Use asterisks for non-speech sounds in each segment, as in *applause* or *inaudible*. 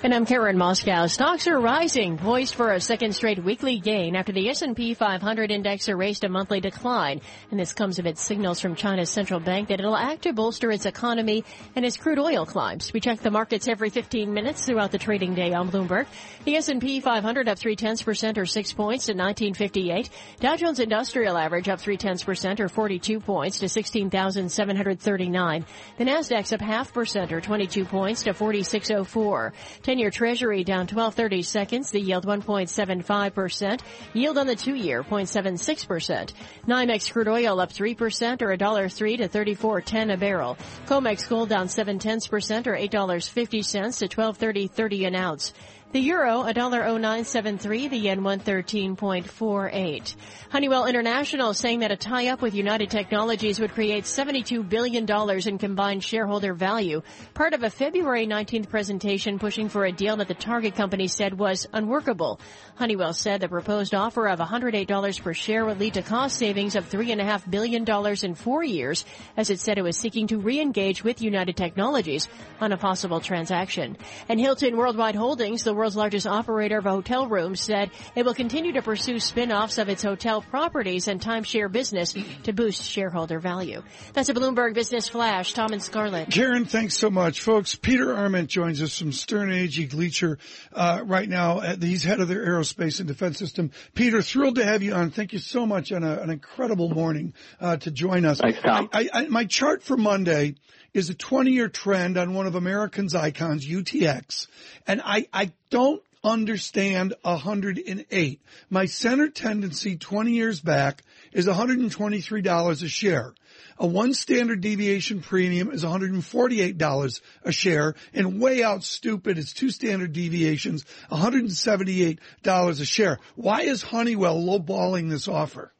And I'm Karen Moskow. Stocks are rising, poised for a second straight weekly gain after the S&P 500 index erased a monthly decline. And this comes amid signals from China's central bank that it'll act to bolster its economy and as crude oil climbs. We check the markets every 15 minutes throughout the trading day on Bloomberg. The S&P 500 up three tenths percent or six points to 1958. Dow Jones Industrial Average up three tenths percent or 42 points to 16,739. The Nasdaq's up half percent or 22 points to 4604. 10-year Treasury down 1230 seconds. The yield 1.75%. Yield on the two-year 0.76%. NYMEX crude oil up 3% or $1.03 to 34.10 a barrel. COMEX gold down 7 tenths percent or $8.50 to 1230.30 an ounce. The euro, $1.0973, the yen 113.48. Honeywell International saying that a tie-up with United Technologies would create $72 billion in combined shareholder value, part of a February 19th presentation pushing for a deal that the target company said was unworkable. Honeywell said the proposed offer of $108 per share would lead to cost savings of $3.5 billion in four years, as it said it was seeking to re-engage with United Technologies on a possible transaction. And Hilton Worldwide Holdings, the world's largest operator of hotel rooms, said it will continue to pursue spin-offs of its hotel properties and timeshare business to boost shareholder value. That's a Bloomberg Business Flash. Tom and Scarlet. Karen, thanks so much. Folks, Peter Arment joins us from Sterne Agee Gleacher uh, right now. He's head of their aerospace and defense system. Peter, thrilled to have you on. Thank you so much on a, an incredible morning uh, to join us. Thanks, Tom. I, I, my chart for Monday is a 20 year trend on one of American's icons, UTX. And I, I don't understand 108. My center tendency 20 years back is $123 a share. A one standard deviation premium is $148 a share and way out stupid is two standard deviations, $178 a share. Why is Honeywell lowballing this offer?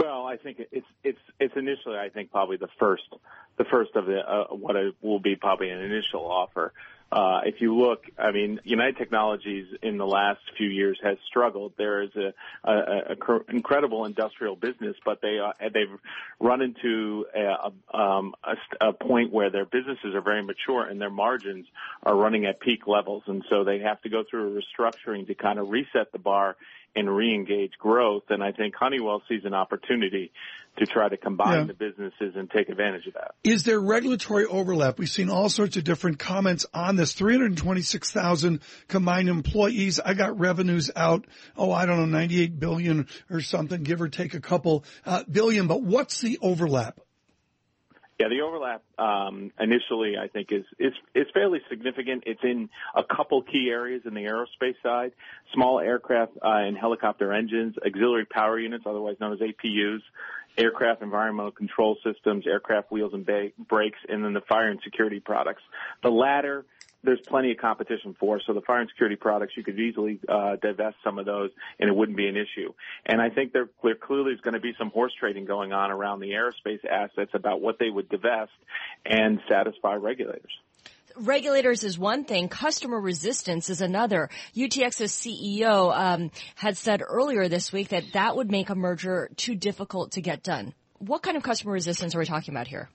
Well, I think it's it's it's initially I think probably the first the first of the uh, what will be probably an initial offer. Uh, if you look, I mean, United Technologies in the last few years has struggled. There is a, a, a incredible industrial business, but they uh, they've run into a, um, a, a point where their businesses are very mature and their margins are running at peak levels, and so they have to go through a restructuring to kind of reset the bar and re-engage growth. And I think Honeywell sees an opportunity to try to combine yeah. the businesses and take advantage of that. Is there regulatory overlap? We've seen all sorts of different comments on this. 326,000 combined employees. I got revenues out, oh, I don't know, 98 billion or something, give or take a couple uh, billion. But what's the overlap? Yeah, the overlap um, initially, I think, is is is fairly significant. It's in a couple key areas in the aerospace side: small aircraft uh, and helicopter engines, auxiliary power units, otherwise known as APUs, aircraft environmental control systems, aircraft wheels and ba- brakes, and then the fire and security products. The latter there's plenty of competition for. So the fire and security products, you could easily uh, divest some of those, and it wouldn't be an issue. And I think there, there clearly is going to be some horse trading going on around the aerospace assets about what they would divest and satisfy regulators regulators is one thing, customer resistance is another. UTX's CEO um, had said earlier this week that that would make a merger too difficult to get done. What kind of customer resistance are we talking about here?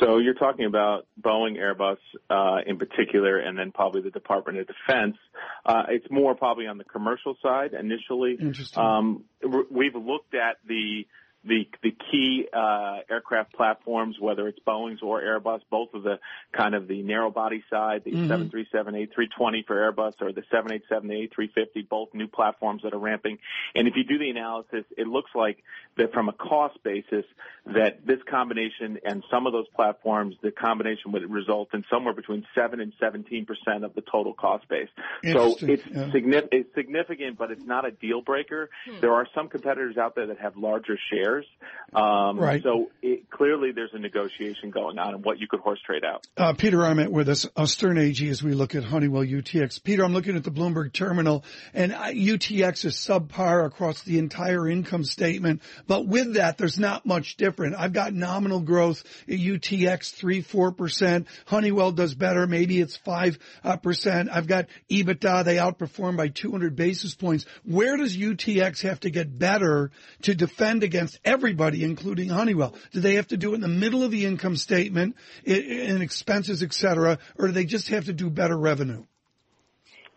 So you're talking about Boeing, Airbus uh, in particular, and then probably the Department of Defense. Uh, it's more probably on the commercial side initially. Interesting. Um, we've looked at the the the key uh, aircraft platforms, whether it's Boeing's or Airbus, both of the kind of the narrow body side, the mm-hmm. 737, A320 for Airbus, or the 787, the A350, both new platforms that are ramping. And if you do the analysis, it looks like that from a cost basis, that this combination and some of those platforms, the combination would result in somewhere between seven and 17 percent of the total cost base. So it's, yeah. significant, it's significant, but it's not a deal breaker. Hmm. There are some competitors out there that have larger shares shares. Um, Right. So it, clearly there's a negotiation going on and what you could horse trade out. Uh, Peter Arment with us, uh, Sterne Agee, as we look at Honeywell UTX. Peter, I'm looking at the Bloomberg terminal, and uh, UTX is subpar across the entire income statement. But with that, there's not much different. I've got nominal growth at UTX three, four percent. Honeywell does better. Maybe it's five uh, percent. I've got EBITDA. They outperform by 200 basis points. Where does UTX have to get better to defend against everybody, including Honeywell? Do they have to do it in the middle of the income statement in expenses, et cetera, or do they just have to do better revenue?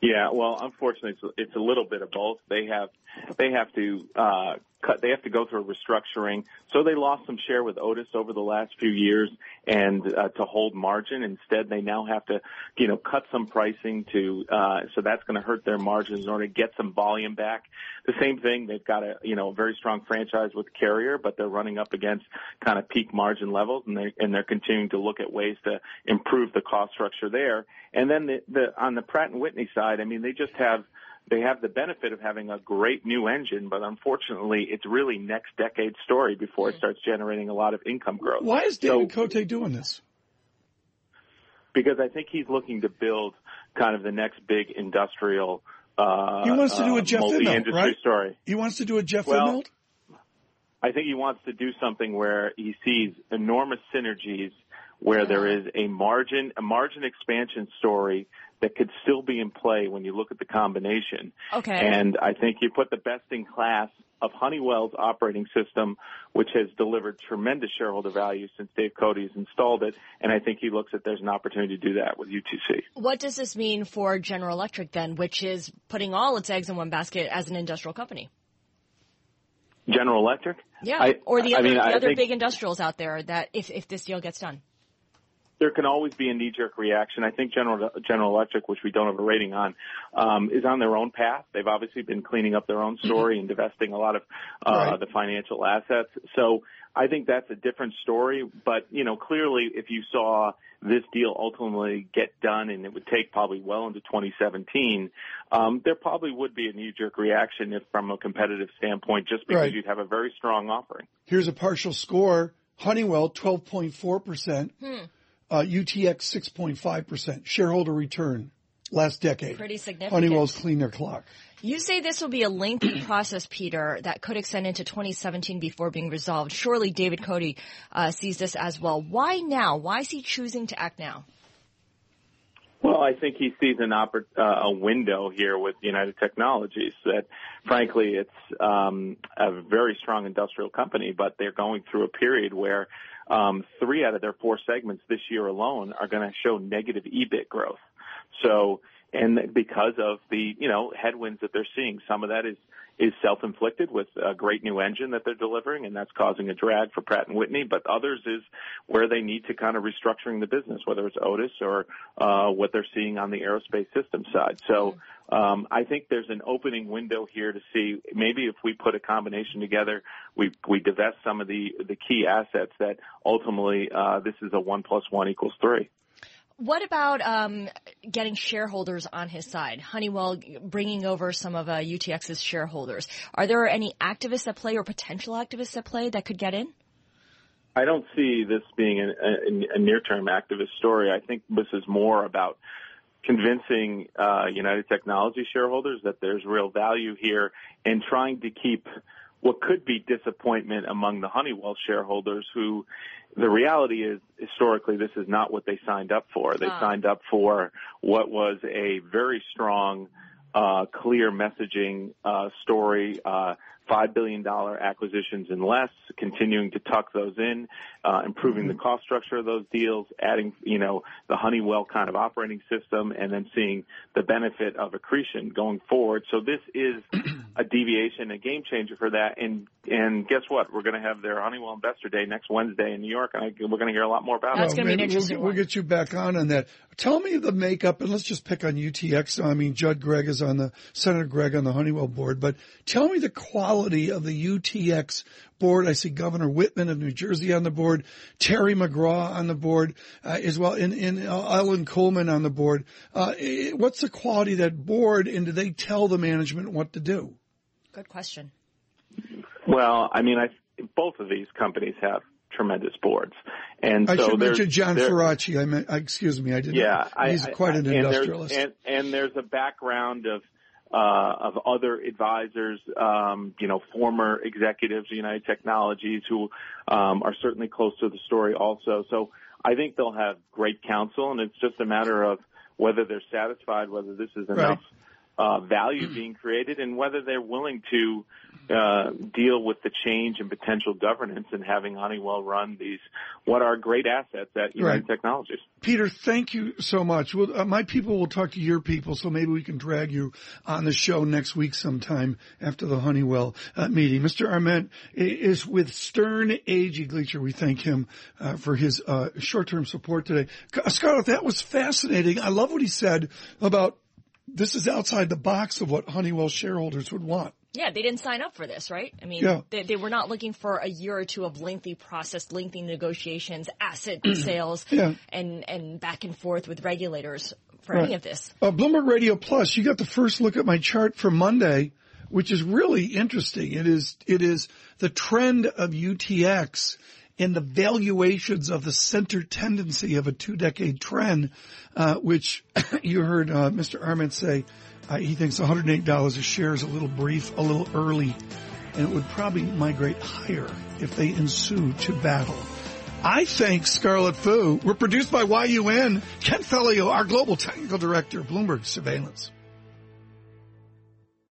Yeah, well, unfortunately, it's, it's a little bit of both. They have they have to uh, cut. They have to go through a restructuring. So they lost some share with Otis over the last few years, and uh, to hold margin. Instead, they now have to, you know, cut some pricing to. Uh, so that's going to hurt their margins in order to get some volume back. The same thing. They've got a you know very strong franchise with Carrier, but they're running up against kind of peak margin levels, and they and they're continuing to look at ways to improve the cost structure there. And then the, the on the Pratt and Whitney side, I mean, they just have they have the benefit of having a great new engine, but unfortunately, it's really next decade story before it starts generating a lot of income growth. Why is So- David Cote doing this? Because I think he's looking to build kind of the next big industrial. Uh, He wants to do a uh, Jeff Immelt, multi-industry right? story. He wants to do a Jeff Well, Immelt? I think he wants to do something where he sees enormous synergies where there is a margin, a margin expansion story that could still be in play when you look at the combination. Okay. And I think you put the best in class of Honeywell's operating system, which has delivered tremendous shareholder value since Dave Cote's installed it. And I think he looks at there's an opportunity to do that with UTC. What does this mean for General Electric then, which is putting all its eggs in one basket as an industrial company? General Electric? Yeah, I- or the I other mean, the other think- big industrials out there that if if this deal gets done. There can always be a knee-jerk reaction. I think General General Electric, which we don't have a rating on, um, is on their own path. They've obviously been cleaning up their own story and divesting a lot of uh, Right. the financial assets. So I think that's a different story. But you know, clearly, if you saw this deal ultimately get done, and it would take probably well into 2017, um, there probably would be a knee-jerk reaction if, from a competitive standpoint, just because Right. you'd have a very strong offering. Here's a partial score. Honeywell, 12.4%. Uh, UTX, 6.5%. Shareholder return last decade. Pretty significant. Honeywell's cleaned their clock. You say this will be a lengthy *clears throat* process, Peter, that could extend into 2017 before being resolved. Surely David Cote uh, sees this as well. Why now? Why is he choosing to act now? Well, I think he sees an oppor- uh, a window here with United Technologies that, frankly, it's um, a very strong industrial company, but they're going through a period where um, three out of their four segments this year alone are going to show negative EBIT growth. So, and because of the you know headwinds that they're seeing, some of that is is self-inflicted with a great new engine that they're delivering, and that's causing a drag for Pratt and Whitney. But others is where they need to kind of restructuring the business, whether it's Otis or uh, what they're seeing on the aerospace system side. So um, I think there's an opening window here to see maybe if we put a combination together, we we divest some of the the key assets that ultimately uh, this is a one plus one equals three. What about um, getting shareholders on his side? Honeywell bringing over some of uh, UTX's shareholders. Are there any activists at play or potential activists at play that could get in? I don't see this being a, a, near-term activist story. I think this is more about convincing uh, United Technology shareholders that there's real value here and trying to keep what could be disappointment among the Honeywell shareholders who the reality is historically this is not what they signed up for. They Ah. signed up for what was a very strong uh, clear messaging uh, story, uh, $5 billion acquisitions and less, continuing to tuck those in, uh, improving the cost structure of those deals, adding, you know, the Honeywell kind of operating system, and then seeing the benefit of accretion going forward. So this is *clears throat* a deviation, a game changer for that. And, and guess what? We're going to have their Honeywell Investor Day next Wednesday in New York, and I, we're going to hear a lot more about That's it. gonna be an maybe interesting we'll, one. we'll get you back on on that. Tell me the makeup, and let's just pick on UTX. I mean, Judd Gregg is on the Senator Gregg on the Honeywell board, but tell me the quality of the UTX board. I see Governor Whitman of New Jersey on the board, Terry McGraw on the board, uh, as well, and, and uh, Ellen Kullman on the board. Uh, eh, what's the quality of that board, and do they tell the management what to do? Good question. Well, I mean, I both of these companies have tremendous boards. And I so should mention John Faraci. I meant, excuse me, I didn't. Yeah, he's I- quite an and there's- industrialist. And, and there's a background of uh, of other advisors, um, you know, former executives of United Technologies who um, are certainly close to the story also. So I think they'll have great counsel, and it's just a matter of whether they're satisfied, whether this is enough uh, value being created, and whether they're willing to uh, deal with the change in potential governance and having Honeywell run these what are great assets at United Right. Technologies. Peter, thank you so much. Well, uh, my people will talk to your people, so maybe we can drag you on the show next week sometime after the Honeywell uh, meeting. Mr. Arment is with Sterne Agee Gleacher. We thank him uh, for his uh, short-term support today. Scarlet, that was fascinating. I love what he said about this is outside the box of what Honeywell shareholders would want. Yeah, they didn't sign up for this, right? I mean, Yeah. they, they were not looking for a year or two of lengthy process, lengthy negotiations, asset *clears throat* sales, Yeah. and, and back and forth with regulators for any of this. Uh, Bloomberg Radio Plus, you got the first look at my chart for Monday, which is really interesting. It is, it is the trend of UTX and the valuations of the center tendency of a two decade trend, uh, which *coughs* you heard, uh, Mr. Arment say, uh, he thinks $108 a share is a little brief, a little early, and it would probably migrate higher if they ensue to battle. I thank Scarlet Fu. We're produced by YUN. Ken Fellio, our global technical director, Bloomberg Surveillance.